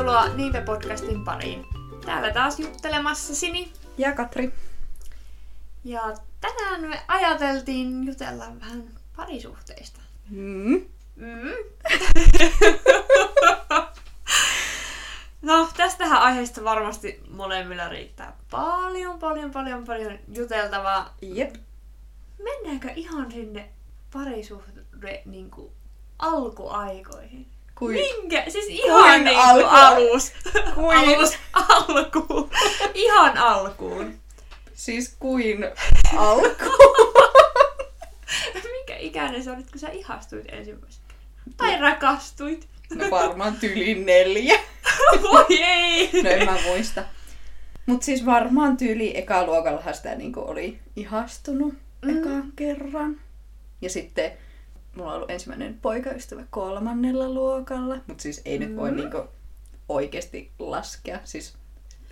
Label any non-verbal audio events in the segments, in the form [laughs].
Tervetuloa Niive-podcastin pariin. Täällä taas juttelemassa Sini. Ja Katri. Ja tänään me ajateltiin jutella vähän parisuhteista. Mm. Mm. no, tästähän aiheesta varmasti molemmilla riittää paljon, paljon, paljon, paljon juteltavaa. Jep. Mennäänkö ihan sinne parisuhde niin kuin, alkuaikoihin? Kui... Minkä? Siis ihan niin alku- kuin alus. [laughs] Kuin... Alus, alkuun. Ihan alkuun. Siis kuin [laughs] alku. Minkä ikäinen sä olit, kun sä ihastuit ensimmäisenä? Tai rakastuit? No varmaan tyli neljä. [laughs] Voi ei! No en mä muista. Mut siis varmaan tyyli ekaluokallahan sitä niinku oli ihastunut Mm. ekan kerran. Ja sitten mulla on ollut ensimmäinen poikaystävä kolmannella luokalla. Mut siis ei mm. nyt voi Mm. niinku oikeasti laskea. Siis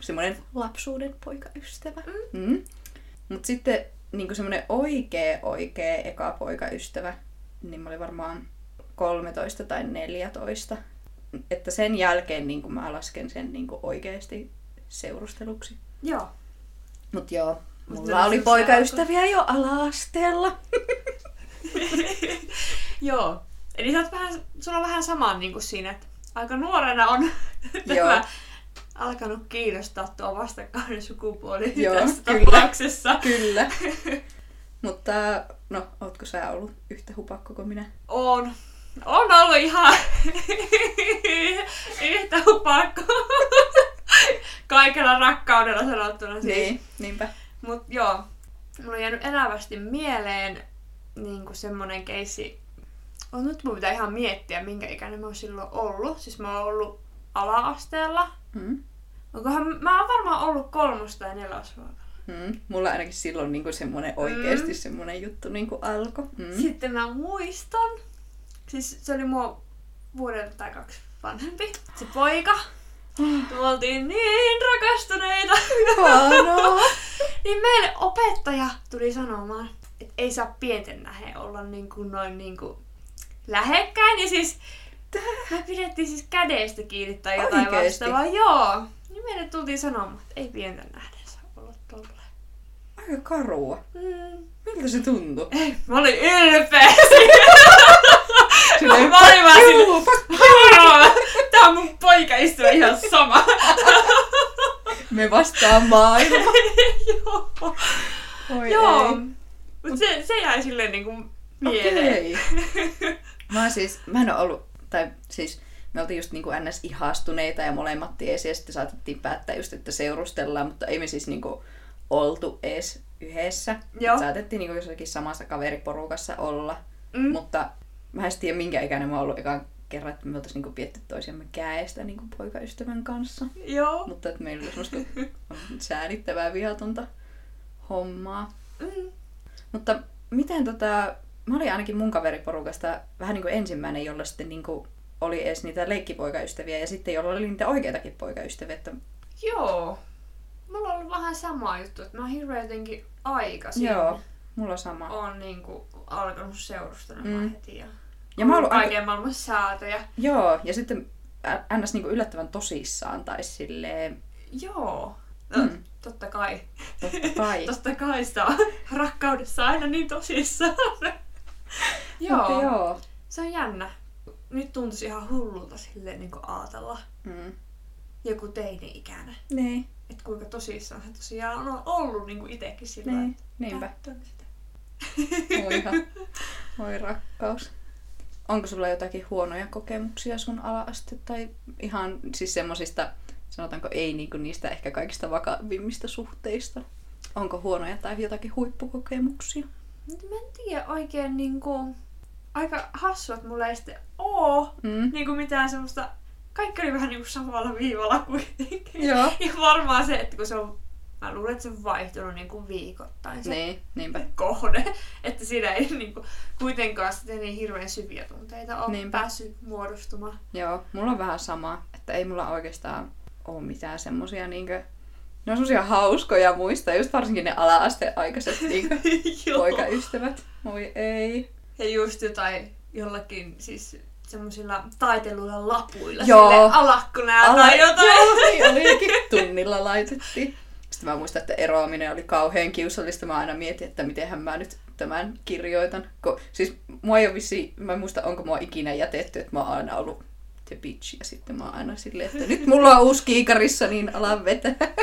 semmoinen lapsuuden poikaystävä. Mm. Mm. Mut sitten niinku semmoinen oikea oikea eka poikaystävä, niin mä olin varmaan 13 tai 14. Että sen jälkeen niin mä lasken sen niin oikeasti seurusteluksi. Joo. Mut joo, Mut mulla ne oli poikaystäviä jo ala-asteella. [laughs] [laughs] Joo. Eli sä oot vähän, sulla on vähän sama niin kuin siinä, että aika nuorena on [laughs] tämä alkanut kiinnostaa tuo vastakkainen sukupuoli Joo, tässä kyllä. tapauksessa. Kyllä. [laughs] Mutta no, ootko sä ollut yhtä hupakko kuin minä? On. On ollut ihan yhtä hupakko. Kaikella rakkaudella sanottuna. Siis. Niin, niinpä. Mut joo, mulla on jäänyt elävästi mieleen niin semmonen keissi. Oh, nyt mun pitää ihan miettiä, minkä ikäinen mä oon silloin ollut. Siis mä oon ollut ala-asteella. Mm. Onkohan, mä oon varmaan ollut kolmos tai nelosluokalla. Mm. Mulla ainakin silloin niinku semmoinen oikeasti semmoinen juttu niinku alkoi. Mm. Sitten mä muistan, siis se oli mua vuoden tai kaksi vanhempi, se poika. [gasps] Me oltiin niin rakastuneita. [laughs] Niin meille opettaja tuli sanomaan, että ei saa pienten nähe olla niin kuin noin niin kuin lähekkäin. Ja siis me pidettiin siis kädestä kiinni tai jotain Oikeesti? vastaavaa. Joo. Niin meille tultiin sanomaan, että ei pienten nähden saa olla tolleen. Aika karua. Mm. Miltä se tuntui? [laughs] Ei, mä olin ylpeä. Silleen, Mä olin vaan juu, Tää on mun poikaystävä ihan sama. Me vastaan maailma. [laughs] Joo. Oi Joo. ei. Mut se, se jäi silleen niinku mieleen. Okei. [laughs] Mä siis, mä en oo ollut, tai siis me oltiin just niinku ns. ihastuneita ja molemmat tiesi ja sitten saatettiin päättää just, että seurustellaan, mutta ei me siis niinku oltu ees yhdessä. Joo. Saatettiin niinku jossakin samassa kaveriporukassa olla, Mm. mutta mä en tiedä minkä ikäinen mä oon ollut ekan kerran, että me oltais niinku pietty toisiamme käestä niinku poikaystävän kanssa. Joo. Mutta että meillä oli semmoista [laughs] säädittävää vihatonta hommaa. Mm. Mutta miten tota, mä olin ainakin mun kaveriporukasta vähän niin kuin ensimmäinen, jolla sitten niin kuin oli edes niitä leikkipoikaystäviä ja sitten jolla oli niitä oikeitakin poikaystäviä. Että, Joo. Mulla on ollut vähän sama juttu, että mä oon hirveän jotenkin aikaisin joo, mulla on sama. on niinku alkanut seurustelemaan Mm. heti. Ja, Ja mä oon ollut aika, kaiken maailman säätöjä. joo, ja sitten ns. Niin kuin yllättävän tosissaan tai silleen, Joo. No, Mm. Totta kai. totta kai. [laughs] Totta kai on rakkaudessa aina niin tosissaan. [laughs] Mutta joo. joo. Se on jännä. Nyt tuntuisi ihan hullulta silleen niin ajatella Mm. joku teini-ikäinen. Niin, Että kuinka tosissaan se tosiaan on ollut niin kuin itekin sillä niin, niinpä. sitä. Voihan. [laughs] Voi rakkaus. Onko sulla jotakin huonoja kokemuksia sun ala-aste tai ihan siis semmosista, sanotaanko ei niinku niistä ehkä kaikista vakavimmista suhteista? Onko huonoja tai jotakin huippukokemuksia? Mä en tiedä oikein niinku... Aika hassua, että mulla ei sitten oo Mm. niinku mitään semmoista... Kaikki oli vähän niinku samalla viivalla kuitenkin. Joo. [laughs] Ja varmaan se, että kun se on... Mä luulen, että se on vaihtunut niinku viikoittain se Niin, niinpä. kohde. [laughs] Että siinä ei niinku kuitenkaan sitten niin hirveän syviä tunteita ole Niinpä. päässyt muodostumaan. Joo, mulla on vähän sama, että ei mulla oikeastaan ole mitään semmosia niinkö... Ne on semmosia hauskoja muista, just varsinkin ne ala-asteaikaiset niinkö [laughs] poikaystävät. Voi ei. Ja just jotain jollakin siis semmoisilla taiteluilla lapuilla Joo. sille alakkuna Ala- tai jotain. Joo, [laughs] niin olikin. Tunnilla laitettiin. Sitten mä muistan, että eroaminen oli kauhean kiusallista. Mä aina mietin, että mitenhän mä nyt tämän kirjoitan. Ko, siis mua ei ole vissi, mä en muista, onko mua ikinä jätetty, että mä oon aina ollut the bitch. Ja sitten mä oon aina silleen, että nyt mulla on uusi kiikarissa, niin alan vetää. [laughs]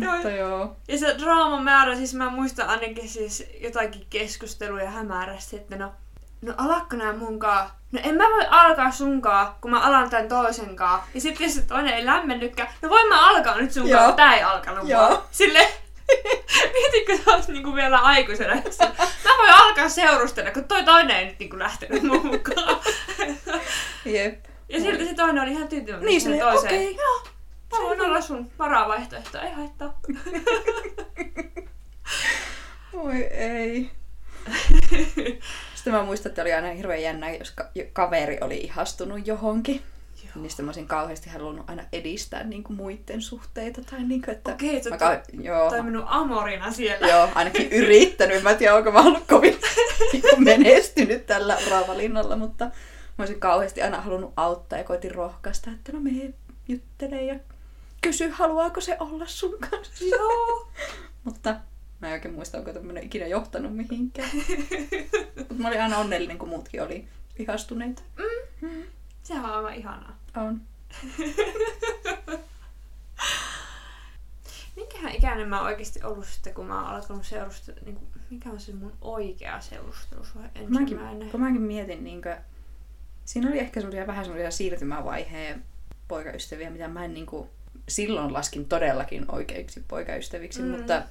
Joo. Mutta joo. Ja se draaman määrä, siis mä muistan ainakin siis jotakin keskusteluja hämärästi, että no, no alakko nää munkaa? No en mä voi alkaa sunkaa, kun mä alan tän toisenkaan. Ja sitten jos se toinen ei lämmennykään, no voin mä alkaa nyt sunkaan, tää ei alkanut Joo. [laughs] mietitkö sä oot niinku vielä aikuisena, mä voin alkaa seurustella, kun toi toinen ei nyt niinku lähtenyt mun mukaan. [laughs] Jep. Ja silti se toinen oli ihan tyytyväinen Niin, silleen, toiseen. okei. Joo, mä voin olla sun varavaihtoehto, ei haittaa. [laughs] Oi ei. Sitten mä muistan, että oli aina hirveän jännä, jos ka- kaveri oli ihastunut johonkin. Joo. Sitten mä olisin kauheasti halunnut aina edistää niin kuin muiden suhteita. Tai niin kuin, että Okei, sä mä kau- joo, toiminut amorina siellä. joo, ainakin yrittänyt. Mä en tiedä, onko mä ollut kovin [laughs] niin kuin menestynyt tällä uravalinnalla, mutta mä olisin kauheasti aina halunnut auttaa ja koitin rohkaista, että no me juttelee ja kysy, haluaako se olla sun kanssa. Joo. [laughs] Mutta mä en oikein muista, onko tämmönen ikinä johtanut mihinkään. [laughs] Mutta mä olin aina onnellinen, kun muutkin oli ihastuneita. Sehän on aivan ihanaa. On. [laughs] Minkähän ikäinen mä oon oikeasti ollut sitten, kun mä oon alkanut seurustella, niin kuin, mikä on se mun oikea seurustelus vai ensimmäinen? Mäkin, kun mäkin mietin, niin kuin, siinä oli ehkä semmoisia vähän semmoisia siirtymävaiheen poikaystäviä, mitä mä en niin kuin, silloin laskin todellakin oikeiksi poikaystäviksi, Mm. mutta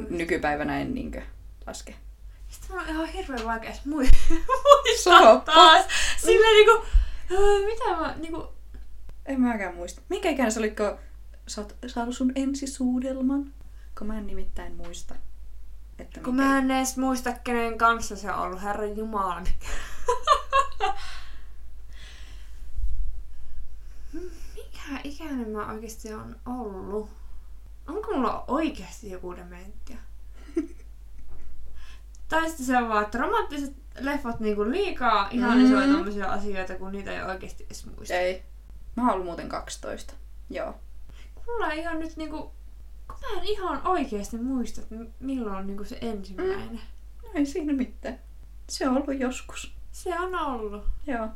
Mut nykypäivänä en niin kuin, laske. Sitten mun on ihan hirveän vaikea edes [laughs] muistaa Saappa. taas. Silleen niinku, öö, mitä mä niinku... En mäkään muista. Minkä ikäinen sä olit, kun sä oot saanut sun ensisuudelman? Kun mä en nimittäin muista. Että Kun mikä- mä en edes muista, kenen kanssa se on ollut, herra jumala. Mikä [laughs] ikäinen mä oikeasti on ollut? Onko mulla oikeasti joku dementia? Tai sitten se on vaan, että romanttiset leffat niinku liikaa ihanisoivat Mm. tommosia asioita, kun niitä ei oikeasti edes muista. Ei. Mä oon ollut muuten 12. Joo. Mulla ei ihan nyt niinku... Kun mä en ihan oikeasti muista, että milloin on niinku se ensimmäinen. No ei siinä mitään. Se on ollut joskus. Se on ollut. Joo.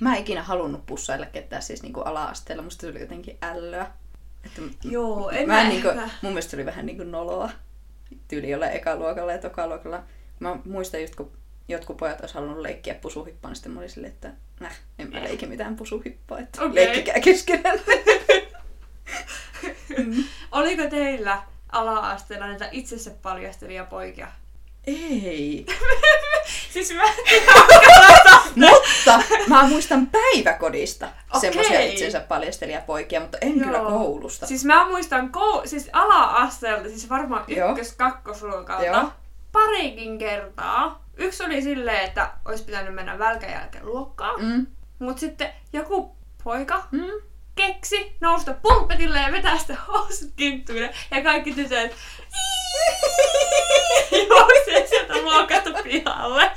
Mä en ikinä halunnut pussailla ketään siis niinku ala-asteella. Musta se oli jotenkin ällöä. Että Joo, en mä mä en niinku, mun mielestä se oli vähän niinku noloa. Tyyli jolle ekaluokalla ja tokaluokalla. Mä muistan just, kun jotkut pojat olisi halunnut leikkiä pusuhippaan, niin sitten mä olin silleen, että näh, en mä leiki mitään pusuhippaa, että Okei. leikkikää keskenään. [laughs] Oliko teillä ala-asteella näitä itsensä paljastelija poikia? Ei. [laughs] Siis mä... [laughs] Mutta mä muistan päiväkodista Okei. semmoisia itsensä paljastelijapoikia, mutta en kyllä Joo. koulusta. Siis mä muistan kou... siis ala-asteelta, siis varmaan Joo. Parikin kertaa. Yksi oli silleen, että olisi pitänyt mennä välkän jälkeen luokkaan. Mm. Mut sitten joku poika Mm. keksi nousta pulpetille ja vetää sitä housut kinttuille. Ja kaikki tytöt juoksee [laughs] sieltä luokasta pihalle.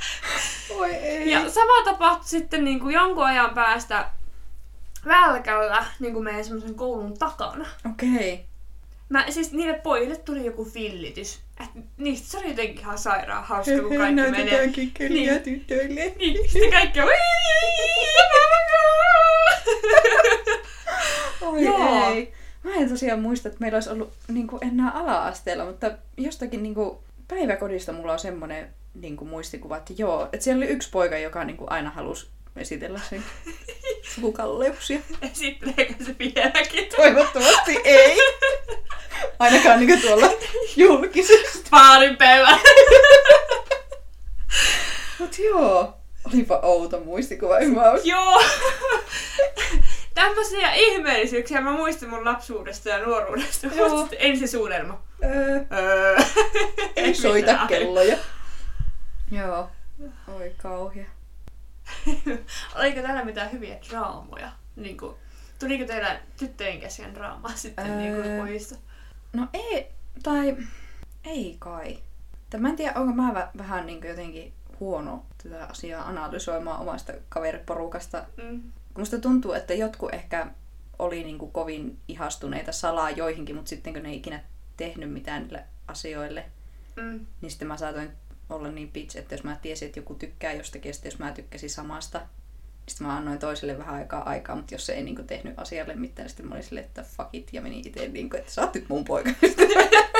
Oi ei. Ja sama tapahtui sitten niin kuin jonkun ajan päästä välkällä niin kuin meidän semmoisen koulun takana. Okei. Mä, siis niille pojille tuli joku fillitys. Et niistä se oli jotenkin ihan sairaan hauska, kun kaikki menee. Näytetään kikkeliä Niin. tytöille. Niin, sitten kaikki on... Oi Joo. ei. Mä en tosiaan muista, että meillä olisi ollut niin kuin enää ala-asteella, mutta jostakin niin kuin päiväkodista mulla on semmoinen niin kuin muistikuva, että joo, että siellä oli yksi poika, joka niin kuin aina halusi esitellä sen [laughs] sukukalleuksia. Esitteleekö se vieläkin? Toivottavasti ei. Ainakaan niin tuolla [laughs] julkisesti. Paarin päivä. [laughs] Mut joo, olipa outo muistikuva. Ois- Joo. Tämmöisiä ihmeellisyyksiä mä muistan mun lapsuudesta ja nuoruudesta. Joo. Joo. Ensisuudelma. Öö, Öö. ei soita kelloja. Joo. Oi kauhea. [laughs] Oliko täällä mitään hyviä draamoja? Niin kuin, tuliko teillä tyttöjen kesken draamaa sitten Öö. niin kuin pojista? No ei, tai ei kai. Tai mä en tiedä, onko mä vä- vähän niin jotenkin huono tätä asiaa analysoimaan omasta kaveriporukasta. Mm. Musta tuntuu, että jotkut ehkä oli niin kuin kovin ihastuneita salaa joihinkin, mutta sitten kun ne ei ikinä tehnyt mitään niille asioille, Mm. niin sitten mä saatoin olla niin bitch, että jos mä tiesin, että joku tykkää jostakin, ja jos mä tykkäsin samasta, niin sitten mä annoin toiselle vähän aikaa aikaa, mutta jos se ei niinku tehnyt asialle mitään, niin sitten mä olin silleen, että fuck it, ja menin itse niinku, että sä oot nyt mun poika. [laughs]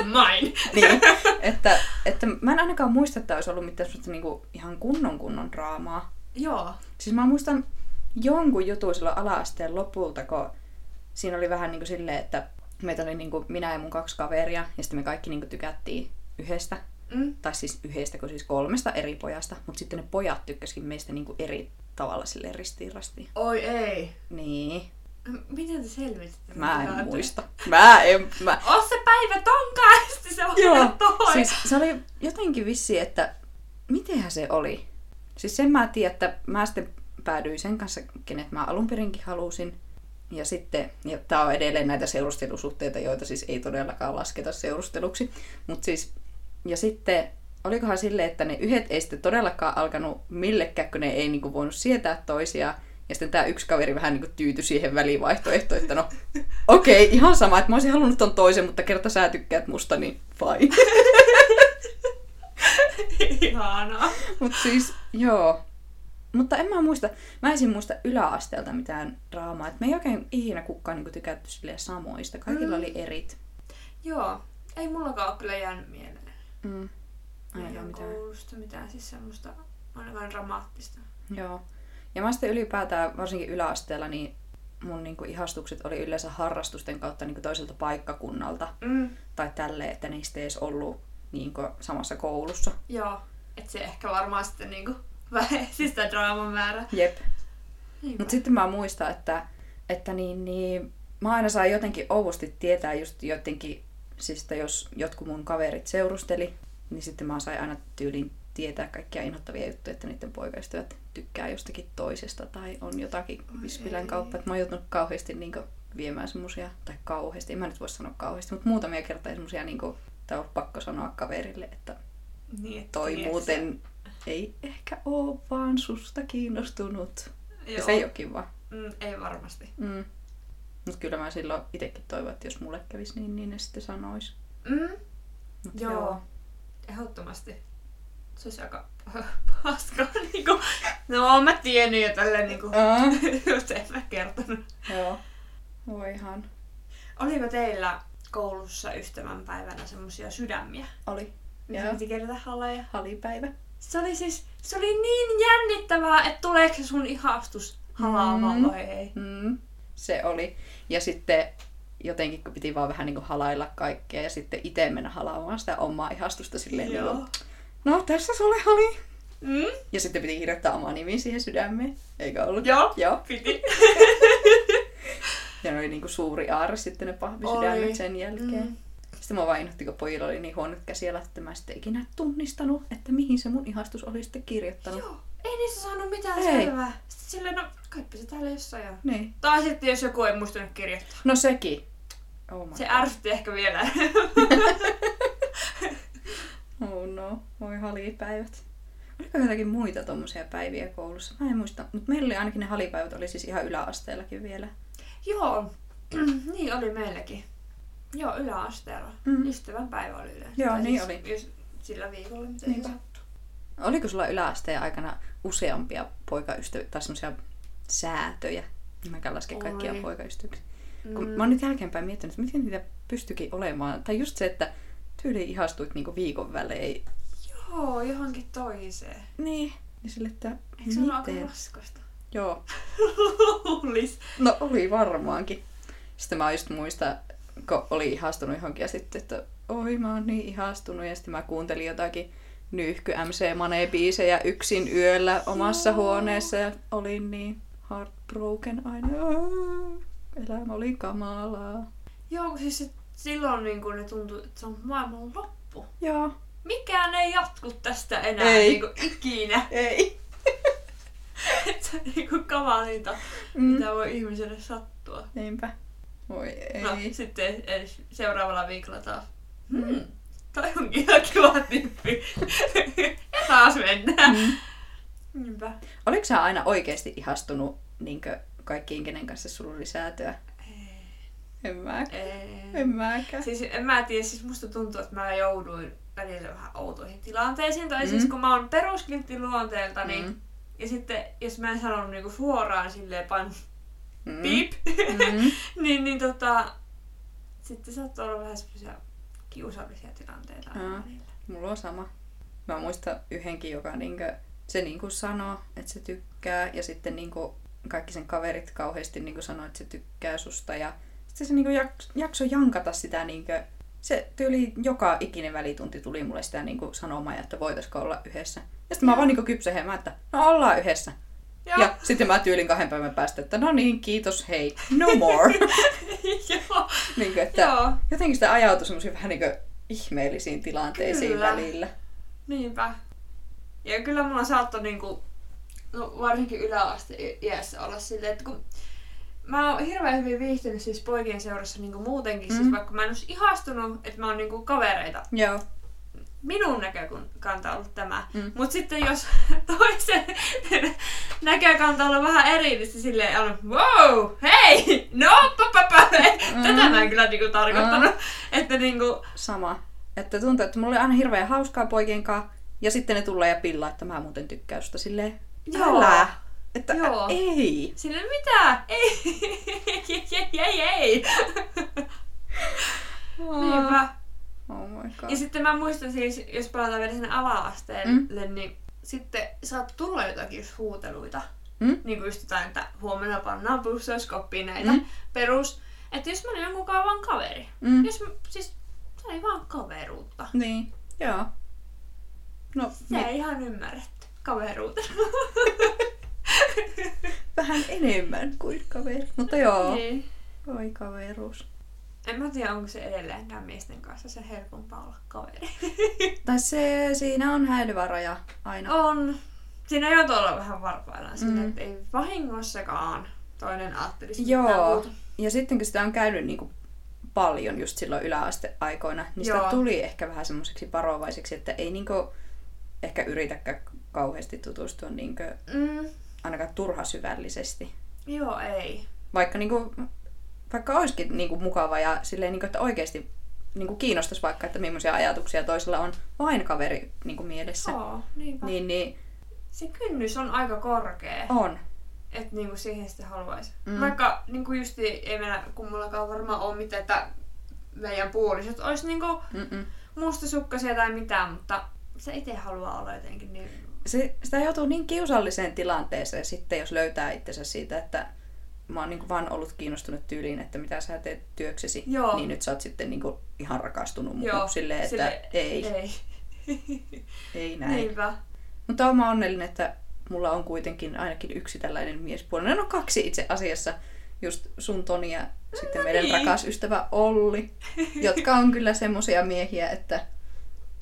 Mine. [laughs] niin, että, että mä en ainakaan muista, että olisi ollut mitään semmoista niinku ihan kunnon kunnon draamaa. Joo. Siis mä muistan jonkun jutun silloin ala-asteen lopulta, kun siinä oli vähän niin kuin silleen, että meitä oli niin kuin minä ja mun kaksi kaveria, ja sitten me kaikki niin kuin tykättiin yhdestä, Mm. tai siis yhdestä, kun siis kolmesta eri pojasta, mutta sitten ne pojat tykkäskin meistä niin kuin eri tavalla sille ristiin rastiin. Oi ei. Niin, Miten te selvititte? mä en muista. Mä en, mä... [laughs] Oo se päivä tonkaasti se on Joo, toi. siis se oli jotenkin vissi, että mitenhän se oli. Siis sen mä tiedän, että mä sitten päädyin sen kanssa, kenet mä alun perinkin halusin. Ja sitten, ja tää on edelleen näitä seurustelusuhteita, joita siis ei todellakaan lasketa seurusteluksi. Mutta siis, ja sitten olikohan silleen, että ne yhdet ei sitten todellakaan alkanut millekään, kun ne ei niinku voinut sietää toisiaan. Ja sitten tämä yksi kaveri vähän niinku tyytyi siihen välivaihtoehtoon, että no [laughs] okei, okay, ihan sama, että mä olisin halunnut ton toisen, mutta kerta sä tykkäät musta, niin fine. [laughs] Ihanaa. Mutta siis, joo. Mutta en mä muista, mä en muista yläasteelta mitään draamaa. Et me ei oikein ikinä kukaan niinku tykätty samoista. Kaikilla Mm. oli erit. Joo. Ei mullakaan ole kyllä jäänyt mieleen. Mm. Meidän mitään. koulusta mitään siis semmoista ainakaan dramaattista. Joo. Ja mä sitten ylipäätään, varsinkin yläasteella, niin mun niinku ihastukset oli yleensä harrastusten kautta niinku toiselta paikkakunnalta. Mm. Tai tälleen, että niistä ei edes ollut niinku samassa koulussa. Joo. Et se ehkä varmaan sitten niinku [laughs] vähesi sitä draaman määrää. Jep. Niinpä. Mutta sitten mä muistan, että, että niin, niin, mä aina sain jotenkin ouvosti tietää just jotenkin, siis että jos jotkut mun kaverit seurusteli, niin sitten mä sain aina tyylin tietää kaikkia inhottavia juttuja, että niiden poikaystävät tykkää jostakin toisesta tai on jotakin vispilän kauppa. Että mä oon joutunut kauheasti niin viemään semmosia, tai kauheasti, en mä nyt voi sanoa kauheasti, mutta muutamia kertaa semmosia, niin kuin, tai on pakko sanoa kaverille, että niin, että toi niin, muuten ei ehkä oo vaan susta kiinnostunut. Se, Ja joo. se ei oo kiva. Mm, ei varmasti. Mm. Mutta kyllä mä silloin itsekin toivon, että jos mulle kävisi niin, niin ne sitten sanois. Mm. Mut Joo. Ehdottomasti. Se olisi aika [laughs] paskaa niinku. No oon mä tiennyt jo tälleen niinku. Aa, [laughs] Just en mä kertonut. joo. Voihan. Oliko teillä koulussa ystävänpäivänä semmosia sydämiä? Oli Joo. piti kerätä haloja? halipäivä. Se oli siis, se oli niin jännittävää, että tuleeko se sun ihastus halaamaan Mm. vai ei. Mm. Se oli. Ja sitten jotenkin, kun piti vaan vähän niin kuin halailla kaikkea ja sitten itse mennä halaamaan sitä omaa ihastusta silleen, niin Joo. kuin, no tässä sulle hali. Mm? Ja sitten piti kirjoittaa oma nimi siihen sydämeen, eikö ollut? Joo. Joo. Piti. [laughs] Ja ne oli niinku suuri aarre sitten ne pahvisydämet Oli. sen jälkeen. Mm. Sitten mä vain kun pojilla oli niin huonot käsialat, että mä en sitten ikinä tunnistanut, että mihin se mun ihastus oli sitten kirjoittanut. Joo. Ei niistä saanut mitään Ei. selvää. Sitten silleen, no kaipa se täällä jossain on. Niin. Tai sitten jos joku ei muistanut kirjoittaa. No sekin. Oh my Se God. ärsytti ehkä vielä. [laughs] Oh no, voi halipäivät. Oliko jotakin muita tommosia päiviä koulussa? Mä en muista, mutta meillä oli ainakin ne halipäivät, oli siis ihan yläasteellakin vielä. Joo. [clears throat] niin oli meilläkin. Joo, yläasteella. Mm. Ystävän päivä oli yleensä. Joo, Tai niin siis oli. Jos sillä viikolla, mitä. Oliko sulla yläasteen aikana useampia poikaystäviä tai semmosia säätöjä? Mä en laske kaikkia Oli. poikaystäviksi. Mm. Kun mä oon nyt jälkeenpäin miettinyt, että miten niitä pystyikin olemaan. Tai just se, että tyyli ihastuit niinku viikon välein. Joo, johonkin toiseen. Niin. Ja sille, että Eikö se ole aika raskasta? Joo. Luulis. No oli varmaankin. Sitten mä just muistan, kun oli ihastunut johonkin ja sitten, että oi mä oon niin ihastunut. Ja sitten mä kuuntelin jotakin nyyhky MC Mane biisejä yksin yöllä omassa Joo. huoneessa ja olin niin heartbroken aina. Elämä oli kamalaa. Joo, kun siis silloin niin kun ne tuntui, että se on maailman loppu. Joo. Mikään ei jatku tästä enää Ei. Niin kuin ikinä. [laughs] Ei. [laughs] Se on niin kuin kamalinta, Mm. mitä voi ihmiselle sattua. Niinpä. Voi ei. No, sitten seuraavalla viikolla taas. Hmm. Toi onkin ihan kiva tyyppi. ja taas mennään. Mm. Niinpä. Oliko sä aina oikeasti ihastunut niinkö kaikkiin, kenen kanssa sulla oli säätöä? En mä. En mäkään. Siis en mä tiedä, siis musta tuntuu, että mä jouduin välillä vähän outoihin tilanteisiin. Tai Mm. siis kun mä oon peruskiltti luonteelta, niin Mm. ja sitten jos mä en sanonut niinku suoraan silleen pain Mm. piip, Mm. [laughs] niin, niin tota, sitten saattoi olla vähän semmoisia kiusallisia tilanteita välillä. Mulla on sama. Mä muistan yhdenkin, joka niinkö, se niinku sanoo, että se tykkää, ja sitten niinku kaikki sen kaverit kauheasti niinku sanoo, että se tykkää susta, ja sitten se niinku jak- jakso jankata sitä niinkö, se tyyli joka ikinen välitunti tuli mulle sitä niinku sanomaan, että voitaisiko olla yhdessä. Ja sitten mä vaan niinku kypsehen, että no ollaan yhdessä. Joo. Ja sitten mä tyylin kahden päivän päästä, että no niin, kiitos, hei, no more. [laughs] Joo. niin kuin, että Joo. jotenkin sitä ajautui semmoisiin vähän niin kuin ihmeellisiin tilanteisiin Kyllä. välillä. Niinpä. Ja kyllä mulla saattoi niinku, no varsinkin yläaste iässä olla silleen, että kun mä oon hirveän hyvin viihtynyt siis poikien seurassa niinku muutenkin, mm. siis Mm. vaikka mä en olisi ihastunut, että mä oon niinku kavereita. Joo. Minun näkökanta on ollut tämä. Mm. Mm. Mut sitten jos [laughs] toisen näkökanta on vähän erillistä silleen on, wow, hei, no, papapa, [laughs] mm. tätä mä en kyllä niinku tarkoittanut. Että niinku, Sama. Että tuntuu, että mulla oli aina hirveän hauskaa poikien kanssa, ja sitten ne tulee ja pillaa, että mä muuten tykkään susta silleen, Joo. älä. Että Joo. Joo. ei. Sille mitä? Ei, [laughs] ei, ei, ei, ei. Niinpä. Oh my god. Ja sitten mä muistan siis, jos palataan vielä sinne ala-asteelle, mm. niin sitten saat tulla jotakin just huuteluita. Mm? Niin kuin just jotain, että huomenna pannaan pussauskoppiin näitä Mm. perus. Että jos mä olin jonkun vaan kaveri. Mm. Jos mä, siis se oli vaan kaveruutta. Niin, joo. No, Se mi- ei ihan ymmärretty. Kaveruutena. [laughs] vähän enemmän kuin kaveri. Mutta joo, niin. oi kaveruus. En mä tiedä, onko se edelleenkään miesten kanssa se helpompaa olla kaveri. [laughs] Tai se, siinä on häilyvä raja aina. On. Siinä joutuu olla vähän varpaillaan Mm. että ei vahingossakaan toinen ajattelisi Joo. Ja sitten kun sitä on käynyt niin kuin paljon just silloin yläasteaikoina, niin sitä Joo. tuli ehkä vähän semmoiseksi varovaiseksi, että ei niin kuin ehkä yritäkään kauheasti tutustua niin kuin Mm, ainakaan turha syvällisesti. joo, ei. Vaikka, niin kuin, vaikka olisikin niin kuin mukava ja silleen, niin kuin, että oikeasti niin kuin kiinnostaisi vaikka, että millaisia ajatuksia toisella on vain kaveri niin kuin mielessä. Joo, niinpä. Niin. Niin, Se kynnys on aika korkea, on. että niinku siihen sitten haluaisi. Mm. Mm. Vaikka niinku justi ei meillä kummallakaan varmaan ole mitään, että meidän puolisot olisi niinku Mm-mm. mustasukkaisia tai mitään, mutta se itse haluaa olla jotenkin niin... se, sitä joutuu niin kiusalliseen tilanteeseen sitten, jos löytää itsensä siitä, että mä oon niin vaan ollut kiinnostunut tyyliin, että mitä sä teet työksesi, Joo. niin nyt sä oot sitten niin ihan rakastunut muuhun Joo, silleen, että sille- ei, Ei. [laughs] ei näin. Niinpä. Mutta oon mä onnellinen, että mulla on kuitenkin ainakin yksi tällainen miespuolinen. No kaksi itse asiassa, just sun Toni ja sitten No meidän niin. rakas ystävä Olli, jotka on kyllä semmosia miehiä, että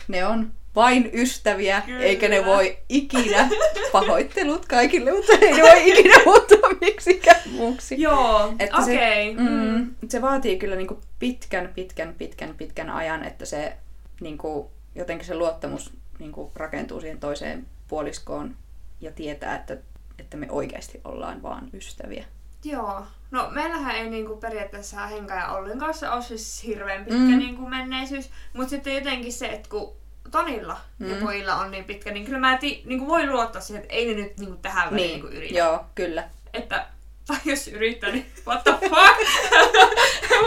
ne on vain ystäviä, Kyllä. eikä ne voi ikinä, [laughs] pahoittelut kaikille, mutta ei ne voi ikinä [laughs] muuttua miksikään muuksi. Joo, Että okei. se, mm, se vaatii kyllä niinku pitkän, pitkän, pitkän, pitkän ajan, että se niinku, jotenkin se luottamus niinku, rakentuu siihen toiseen puoliskoon ja tietää, että, että me oikeasti ollaan vaan ystäviä. Joo. No meillähän ei niinku periaatteessa Henka ja Ollin kanssa ole siis hirveän pitkä Mm. niinku menneisyys. Mutta sitten jotenkin se, että kun Tonilla ja Mm. pojilla on niin pitkä, niin kyllä mä ti, niinku voi luottaa siihen, että ei ne nyt niinku tähän väliin niinku yritä. joo, kyllä. Että, tai jos yrittää, niin what the fuck?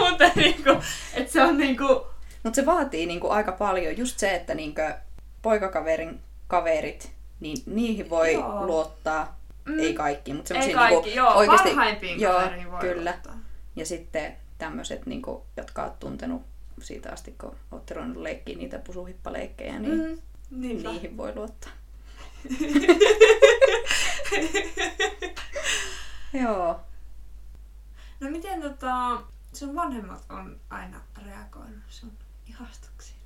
[laughs] Mutta niinku, että se on niinku, Mutta se vaatii niinku aika paljon just se, että niinku poikakaverin kaverit, niin niihin voi Joo. luottaa. Mm. Ei kaikki, mutta ei semmoisia kaikki, niinku joo, oikeasti... parhaimpiin joo, voi kyllä. luottaa. Ja sitten tämmöiset, niinku, jotka oot tuntenut siitä asti, kun ootte ruvennut leikkiä niitä pusuhippaleikkejä, niin Mm. Niinpä. niihin voi luottaa. [laughs] Joo. No miten tota, sun vanhemmat on aina reagoinut sun ihastuksiin?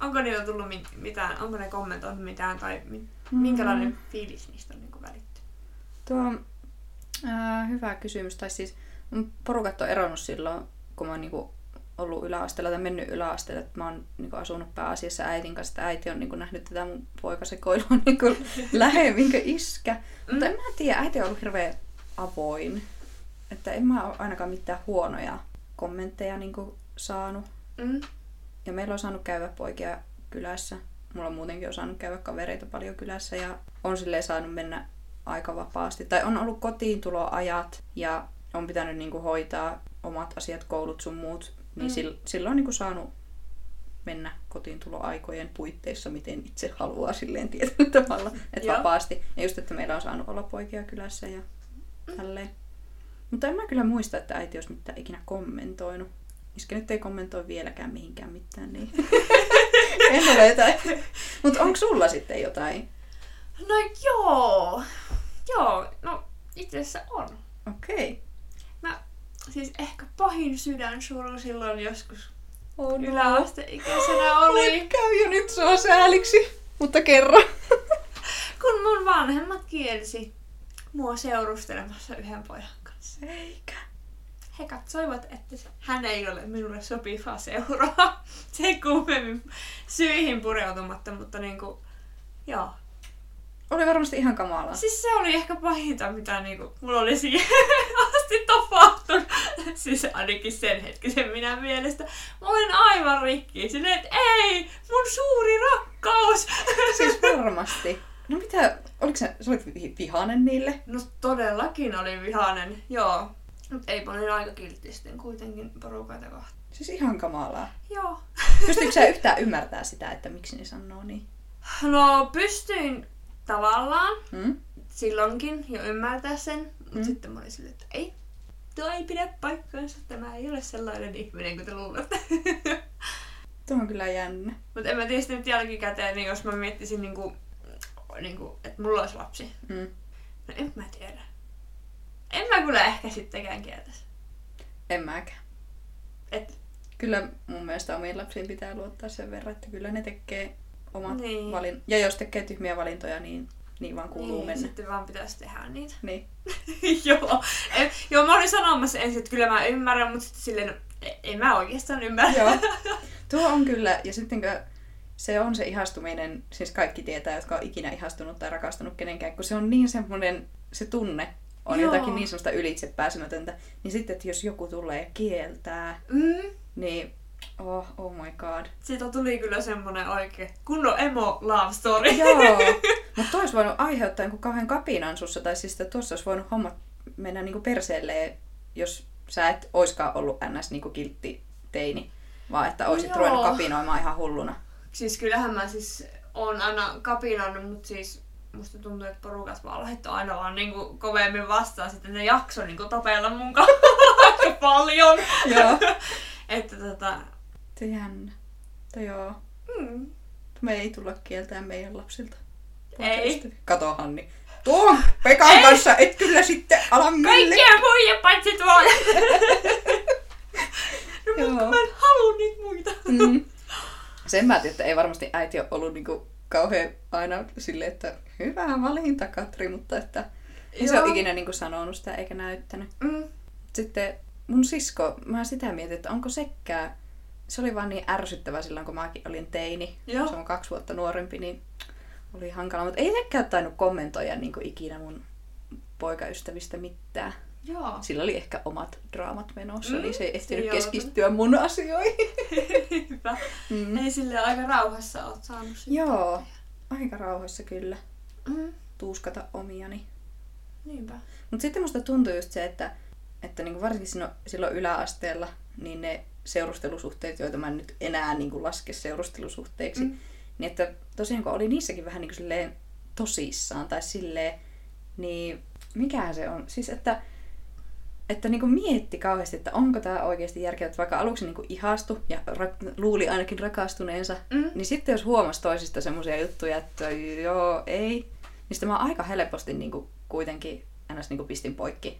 Onko niillä tullut mi- mitään, onko ne kommentoinut mitään tai mi- Mm. minkälainen fiilis niistä on niinku välitty? Tuo ää, hyvä kysymys. Tai siis mun porukat on eronnut silloin, kun mä niinku ollut yläasteella tai mennyt yläasteella, että mä oon niin asunut pääasiassa äitin kanssa, että äiti on niin nähnyt tätä mun poikasekoilua [laughs] niin lähemmin kuin iskä. Mm. Mutta en mä tiedä, äiti on ollut hirveän avoin. Että en mä ole ainakaan mitään huonoja kommentteja niin saanut. Mm. Ja meillä on saanut käydä poikia kylässä. Mulla on muutenkin on saanut käydä kavereita paljon kylässä ja on silleen saanut mennä aika vapaasti. Tai on ollut kotiintuloajat ja on pitänyt niinku hoitaa omat asiat, koulut sun muut. Niin mm. silloin on niinku saanut mennä kotiintuloaikojen puitteissa, miten itse haluaa silleen tietyllä tavalla. Että vapaasti. Ja just, että meillä on saanut olla poikia kylässä ja mm. tälleen. Mutta en mä kyllä muista, että äiti olisi mitään ikinä kommentoinut. Iskä nyt ei kommentoi vieläkään mihinkään mitään, niin [laughs] en ole jotain. Mutta onko sulla sitten jotain? No joo. Joo, no itse asiassa on. Okei. Okay. Mä, siis ehkä pahin sydänsuru silloin joskus oh no. yläasteikäisenä oli. Nyt käy jo nyt sua sääliksi, mutta kerro. [laughs] Kun mun vanhemmat kielsi mua seurustelemassa yhden pojan kanssa. Eikä he katsoivat, että hän ei ole minulle sopiva seuraa. [laughs] Se ei kuumemmin syihin pureutumatta, mutta niinku, joo. Oli varmasti ihan kamalaa. Siis se oli ehkä pahinta, mitä niinku, mulla oli siihen asti tapahtunut. [laughs] Siis ainakin sen hetkisen minä mielestä. Mä olin aivan rikki. Silleen, että ei, mun suuri rakkaus. [laughs] Siis varmasti. No mitä, oliko se, sä olit vihanen niille? No todellakin oli vihanen, joo. Mutta ei paljon aika kiltti sitten kuitenkin porukaita kohta. Siis ihan kamalaa. Joo. [laughs] Pystyykö sä yhtään ymmärtää sitä, että miksi ne sanoo niin? No pystyin tavallaan hmm? silloinkin jo ymmärtää sen, mutta hmm? sitten mä olin silleen, että ei, tuo ei pidä paikkaansa, tämä ei ole sellainen ihminen kuin te luulette. [laughs] Tuo on kyllä jännä. Mutta en mä tietysti nyt jälkikäteen, niin jos mä miettisin, niin kuin, niin kuin, että mulla olisi lapsi. Hmm. No en mä tiedä. En mä kyllä ehkä sittenkään kieltäisi. En mäkään. Et... Kyllä mun mielestä omiin lapsiin pitää luottaa sen verran, että kyllä ne tekee omat niin. valin... Ja jos tekee tyhmiä valintoja, niin niin vaan kuuluu niin, mennä. sitten vaan pitäisi tehdä niitä. Niin. [laughs] joo. En, joo, mä olin sanomassa ensin, että kyllä mä ymmärrän, mutta sitten silleen, no, e- en mä oikeastaan ymmärrä. joo. [laughs] Tuo on kyllä, ja sitten se on se ihastuminen, siis kaikki tietää, jotka on ikinä ihastunut tai rakastunut kenenkään, kun se on niin semmoinen se tunne, on Joo. jotakin niin semmoista ylitsepääsemätöntä, niin sitten, että jos joku tulee ja kieltää, mm. niin oh, oh my god. Siitä tuli kyllä semmonen oikein kunnon emo love story. Joo, [laughs] mutta toi olisi voinut aiheuttaa jonkun kauhean kapinan sussa, tai siis tuossa olisi voinut hommat mennä niinku perseelle, jos sä et oiskaan ollut ns. Niinku kiltti teini, vaan että olisit no ruvennut kapinoimaan ihan hulluna. Siis kyllähän mä siis on aina kapinoinut, mutta siis musta tuntuu, että porukat vaan laittoi aina vaan niinku kovemmin vastaan. Sitten ne jakso niinku tapella mun [laughs] aika paljon. Joo. [laughs] että tota... Se jännä. Tai joo. Mm. Me ei tulla kieltään meidän lapsilta. Ei. Kato Hanni. Tuon Pekan kanssa et kyllä sitten ala melle. Kaikkia muija paitsi tuolla. [laughs] no mutta mä en halua niitä muita. mm. [laughs] Sen mä tiedän, että ei varmasti äiti ole ollut niinku kauhean aina silleen, että hyvä valinta Katri, mutta että ei se ole ikinä niin kuin sanonut sitä eikä näyttänyt. Mm. Sitten mun sisko, mä sitä mietin, että onko sekään, se oli vaan niin ärsyttävä silloin, kun mäkin olin teini. Joo. Se on kaksi vuotta nuorempi, niin oli hankala. Mutta ei sekään tainnut kommentoida niin ikinä mun poikaystävistä mitään. Joo. Sillä oli ehkä omat draamat menossa, mm, niin se ei ehtinyt keskittyä mun asioihin. Hyvä. Mm. Ei sille aika rauhassa oot saanut sitten. Joo, aika rauhassa kyllä. Mm. Tuuskata omiani. Niinpä. Mutta sitten musta tuntuu just se, että, että niinku varsinkin silloin yläasteella, niin ne seurustelusuhteet, joita mä en nyt enää niinku laske seurustelusuhteiksi, mm. niin että tosiaan kun oli niissäkin vähän niinku silleen tosissaan tai silleen, niin mikähän se on? Siis että että niinku mietti kauheasti, että onko tämä oikeasti järkevää, että vaikka aluksi niinku ihastui ja ra- luuli ainakin rakastuneensa, mm. niin sitten jos huomasi toisista semmoisia juttuja, että joo, ei, niin sitten mä aika helposti niinku kuitenkin ns. Niinku pistin poikki.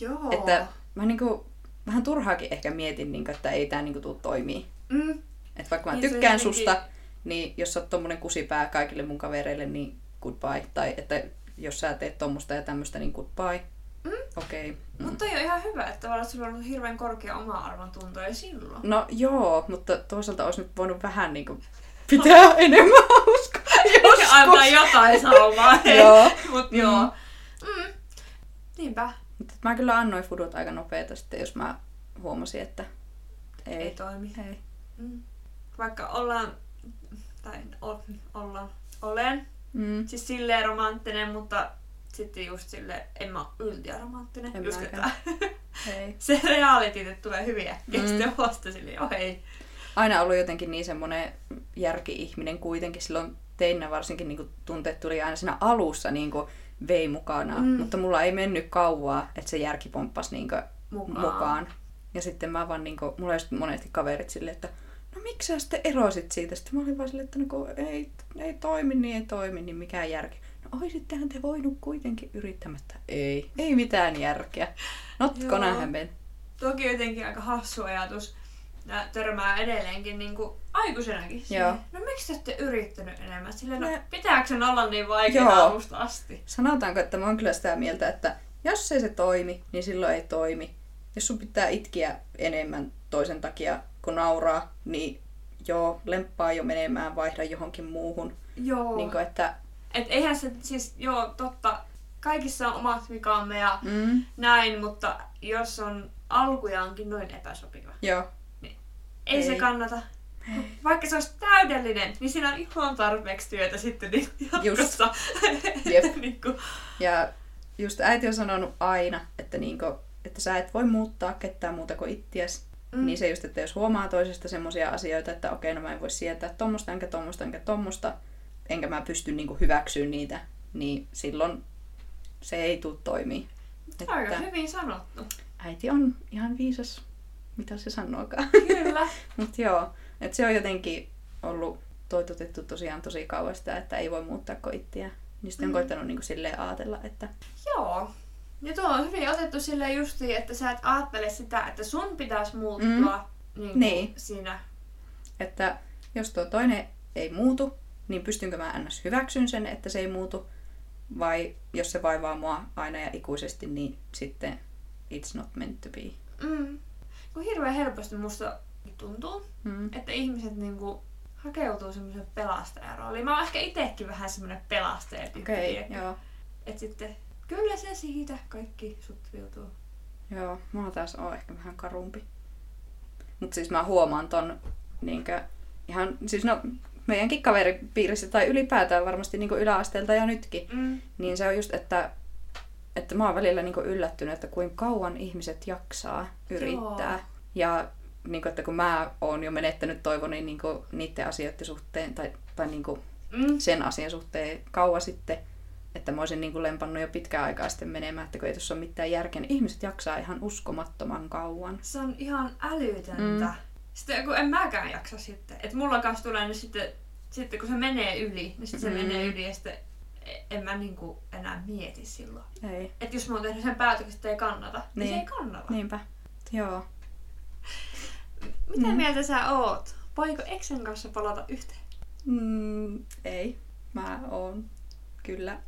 Joo. Että mä niinku, vähän turhaakin ehkä mietin, niinku, että ei tämä niinku tuu toimii. Mm. Että vaikka mä niin tykkään susta, niin jos sä oot tommonen kusipää kaikille mun kavereille, niin goodbye. Tai että jos sä teet tommosta ja tämmöstä, niin goodbye. Mm, okei. Okay. Mm. Mutta toi on ihan hyvä, että tavallaan sulla on ollut hirveän korkea oma arvon tunto jo silloin. No joo, mutta toisaalta olisi nyt voinut vähän niinku pitää [laughs] enemmän hauskaa [laughs] joskus. Antaa jotain saumaa. [laughs] Joo. Mut Mm. joo. Mm. Niinpä. Mutta mä kyllä annoin fudut aika nopeeta sitten, jos mä huomasin, että ei. Ei toimi. ei. Mm. Vaikka ollaan, tai o, ollaan, olen, Mm. siis silleen romanttinen, mutta sitten just sille en mä oo yltiöromanttinen. En just mäkään. että [laughs] ei. se reality tulee hyvin äkkiä, Mm. sitten vasta sille, joo ei. Aina ollut jotenkin niin semmoinen järki-ihminen kuitenkin. Silloin teinnä varsinkin niin tunteet tuli aina siinä alussa niin vei mukana. Mm. Mutta mulla ei mennyt kauaa, että se järki pomppasi niin Mukaan. mukaan. Ja sitten mä vaan, niin kuin, mulla oli monesti kaverit silleen, että no miksi sä sitten erosit siitä? Sitten mä olin vaan silleen, että no kun ei, ei toimi, niin ei toimi, niin mikään järki. No oisittehän te voinut kuitenkin yrittämättä. Ei, ei mitään järkeä. Not Joo. gonna happen. Toki jotenkin aika hassu ajatus. Ja törmää edelleenkin niin kuin aikuisenakin. Joo. No miksi te ette yrittänyt enemmän? Silleen, no, Ne- pitääkö sen olla niin vaikeaa alusta asti? Sanotaanko, että mä oon kyllä sitä mieltä, että jos ei se toimi, niin silloin ei toimi. Jos sun pitää itkiä enemmän toisen takia kuin nauraa, niin joo, lemppaa jo menemään, vaihda johonkin muuhun. Joo. Niin kuin, että Et eihän se siis, joo, totta, kaikissa on omat vikamme ja mm, näin, mutta jos on alkujaankin noin epäsopiva, joo, ei, Ei. se kannata. Vaikka se olisi täydellinen, niin siinä on ihan tarpeeksi työtä sitten niin jatkossa. Jep. [laughs] niin kuin, Ja just äiti on sanonut aina, että, niinku, että sä et voi muuttaa ketään muuta kuin ittiäs. Mm. Niin se just, että jos huomaa toisesta semmoisia asioita, että okei, no mä en voi sietää tommosta, enkä tommosta, enkä tommosta, enkä mä pysty niinku hyväksyä niitä, niin silloin se ei tule toimii. aika hyvin sanottu. äiti on ihan viisas, mitä se sanookaan. Kyllä. [laughs] Mutta joo, että se on jotenkin ollut toitotettu tosiaan tosi kauan sitä, että ei voi muuttaa kuin ittiä. Niin sitten on Mm. koittanut niinku silleen ajatella, että Joo. Ja tuo on hyvin otettu silleen justiin, että sä et ajattele sitä, että sun pitäisi muuttua mm. niin Niin. siinä. että jos tuo toinen ei muutu, niin pystynkö mä ns. hyväksyn sen, että se ei muutu, vai jos se vaivaa mua aina ja ikuisesti, niin sitten it's not meant to be. Mm. Kun hirveän helposti musta tuntuu, Mm. että ihmiset niinku hakeutuu semmoisen pelastajan rooliin. Mä oon ehkä itekin vähän semmoinen pelastaja Okei, okay, joo. Että sitten, kyllä se siitä kaikki sutviutuu. Joo, mä taas oon ehkä vähän karumpi. Mutta siis mä huomaan ton niinkö, ihan, siis no meidänkin kaveripiirissä tai ylipäätään varmasti niinku yläasteelta ja nytkin, Mm. niin se on just, että, että mä oon välillä niinku yllättynyt, että kuinka kauan ihmiset jaksaa yrittää. Joo. Ja niinku, että kun mä oon jo menettänyt toivoni niinku niiden asioiden suhteen tai, tai niinku Mm. sen asian suhteen kauan sitten, että mä olisin niinku lempannut jo pitkään aikaa sitten menemään, että kun ei tuossa ole mitään järkeä, niin ihmiset jaksaa ihan uskomattoman kauan. Se on ihan älytöntä. Mm. Sitten kun en mäkään jaksa sitten. Että mulla kanssa tulee nyt sitten, sitten kun se menee yli, niin sitten se Mm. menee yli ja sitten en mä niinku enää mieti silloin. Ei. Että jos mä oon tehnyt sen päätöksen, että ei kannata, niin, Niin. se ei kannata. Niinpä. Joo. Mitä Mm. mieltä sä oot? Voiko Exen kanssa palata yhteen? Mm, ei. Mä oon kyllä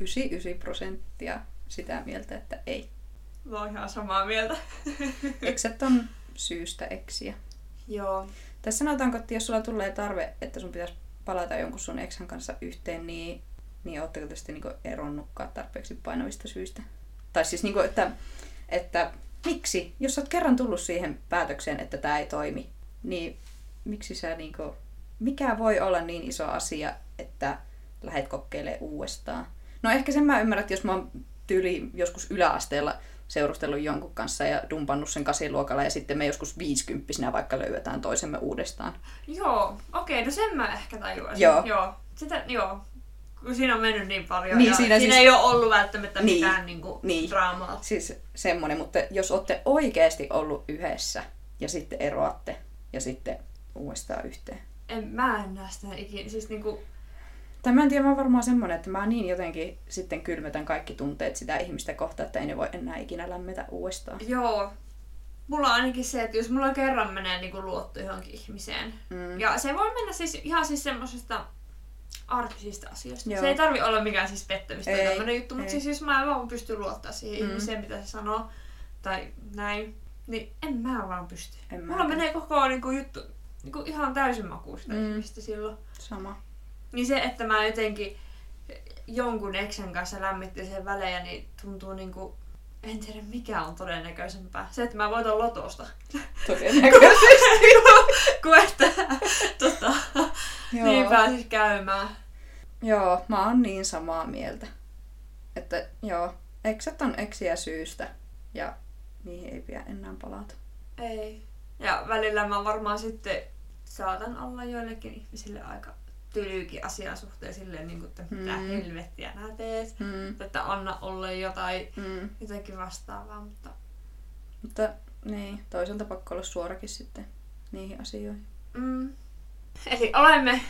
99 prosenttia sitä mieltä, että ei. Mä oon ihan samaa mieltä. [laughs] Ekset on syystä eksiä. Joo. Tässä sanotaanko, että jos sulla tulee tarve, että sun pitäisi palata jonkun sun eksän kanssa yhteen, niin, niin ootteko te sitten niinku eronnutkaan tarpeeksi painavista syistä? Tai siis, niinku, että, että miksi, jos oot kerran tullut siihen päätökseen, että tämä ei toimi, niin miksi sä niinku, mikä voi olla niin iso asia, että lähdet kokeilemaan uudestaan? No ehkä sen mä ymmärrän, että jos mä oon tyyli joskus yläasteella seurustellut jonkun kanssa ja dumpannut sen kasiluokalla ja sitten me joskus viisikymppisinä vaikka löydetään toisemme uudestaan. Joo, okei, no sen mä ehkä tajuaisin. Joo. joo. Sitä, joo. Kun siinä on mennyt niin paljon Niin, ja siinä siinä, siis- ei ole ollut välttämättä Niin, mitään niinku niin. draamaa. Siis semmonen, mutta jos olette oikeasti ollut yhdessä ja sitten eroatte ja sitten uudestaan yhteen. En, mä en näe sitä ikinä. Siis niinku, Tai mä en tiedä, mä oon varmaan semmonen, että mä niin jotenkin sitten kylmätän kaikki tunteet sitä ihmistä kohtaan, että ei ne voi enää ikinä lämmetä uudestaan. joo. Mulla on ainakin se, että jos mulla kerran menee niinku luotto johonkin ihmiseen. Mm. Ja se voi mennä siis ihan siis semmosesta arkisista asioista. Joo. Se ei tarvi olla mikään siis pettämistä tai Ei, tämmönen juttu, mutta siis jos mä vaan pystyn luottaa siihen Mm. ihmiseen, mitä se sanoo, tai näin, niin en mä vaan pysty. En Mulla mäkään. menee koko niinku, juttu niinku, ihan täysin makuista Mm. ihmistä silloin. Sama. Niin se, että mä jotenkin jonkun eksän kanssa lämmittelen välejä, niin tuntuu niinku, en tiedä mikä on todennäköisempää. Se, että mä voitan lotosta. Todennäköisesti. [laughs] Kuin että tota, Joo. niin pääsis käymään. Joo, mä oon niin samaa mieltä. Että joo, eksät on eksiä syystä ja niihin ei pidä enää palata. Ei. Ja välillä mä varmaan sitten saatan olla joillekin ihmisille aika tylyykin asian suhteen silleen, niin kuin, että mitä Mm. helvettiä nää teet. Mm. Että anna olla jotain Mm. jotenkin vastaavaa, mutta Mutta niin, toisaalta pakko olla suorakin sitten niihin asioihin. mm. Eli olemme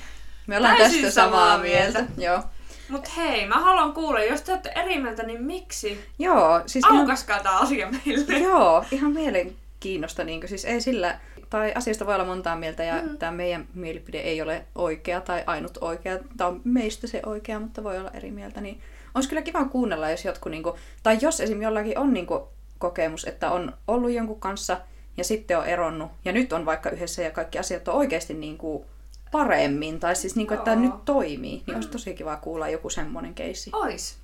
Me ollaan tästä samaa mieltä. mieltä. Joo. Mut hei, mä haluan kuulla, jos te olette eri mieltä, niin miksi? Joo, siis ihan, Aukaskaa tää asia meille. joo, ihan mielenkiinnosta. Niin siis ei sillä, tai asiasta voi olla montaa mieltä ja. Mm. tämä meidän mielipide ei ole oikea tai ainut oikea. Tämä on meistä se oikea, mutta voi olla eri mieltä. Niin olisi kyllä kiva kuunnella, jos jotkut, niinku, tai jos esim. jollakin on niinku, kokemus, että on ollut jonkun kanssa ja sitten on eronnut ja nyt on vaikka yhdessä ja kaikki asiat on oikeasti niinku, paremmin, tai siis niinku, että Joo. nyt toimii, niin olisi tosi kiva kuulla joku semmoinen keissi. Ois.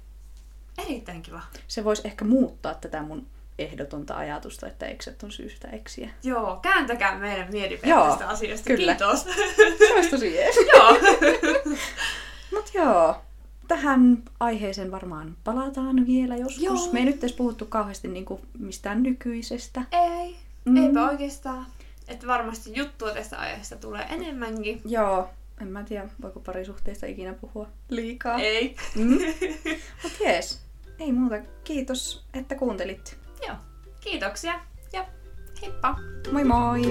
Erittäin kiva. Se voisi ehkä muuttaa tätä mun ehdotonta ajatusta, että ekset on syystä eksiä. Joo, kääntäkää meidän mielipide Joo, tästä asiasta. kyllä. Kiitos. Se olisi tosi jees. [laughs] Joo. [laughs] Mut joo, tähän aiheeseen varmaan palataan vielä joskus. Joo. Me ei nyt edes puhuttu kauheasti niinku mistään nykyisestä. Ei. Mm. Mm. Eipä oikeastaan. Että varmasti juttua tästä aiheesta tulee enemmänkin. Joo, en mä tiedä, voiko parisuhteesta ikinä puhua liikaa. Ei. Mm. [laughs] Mut jees, ei muuta. Kiitos, että kuuntelit. Joo. Kiitoksia ja heippa. Moi moi!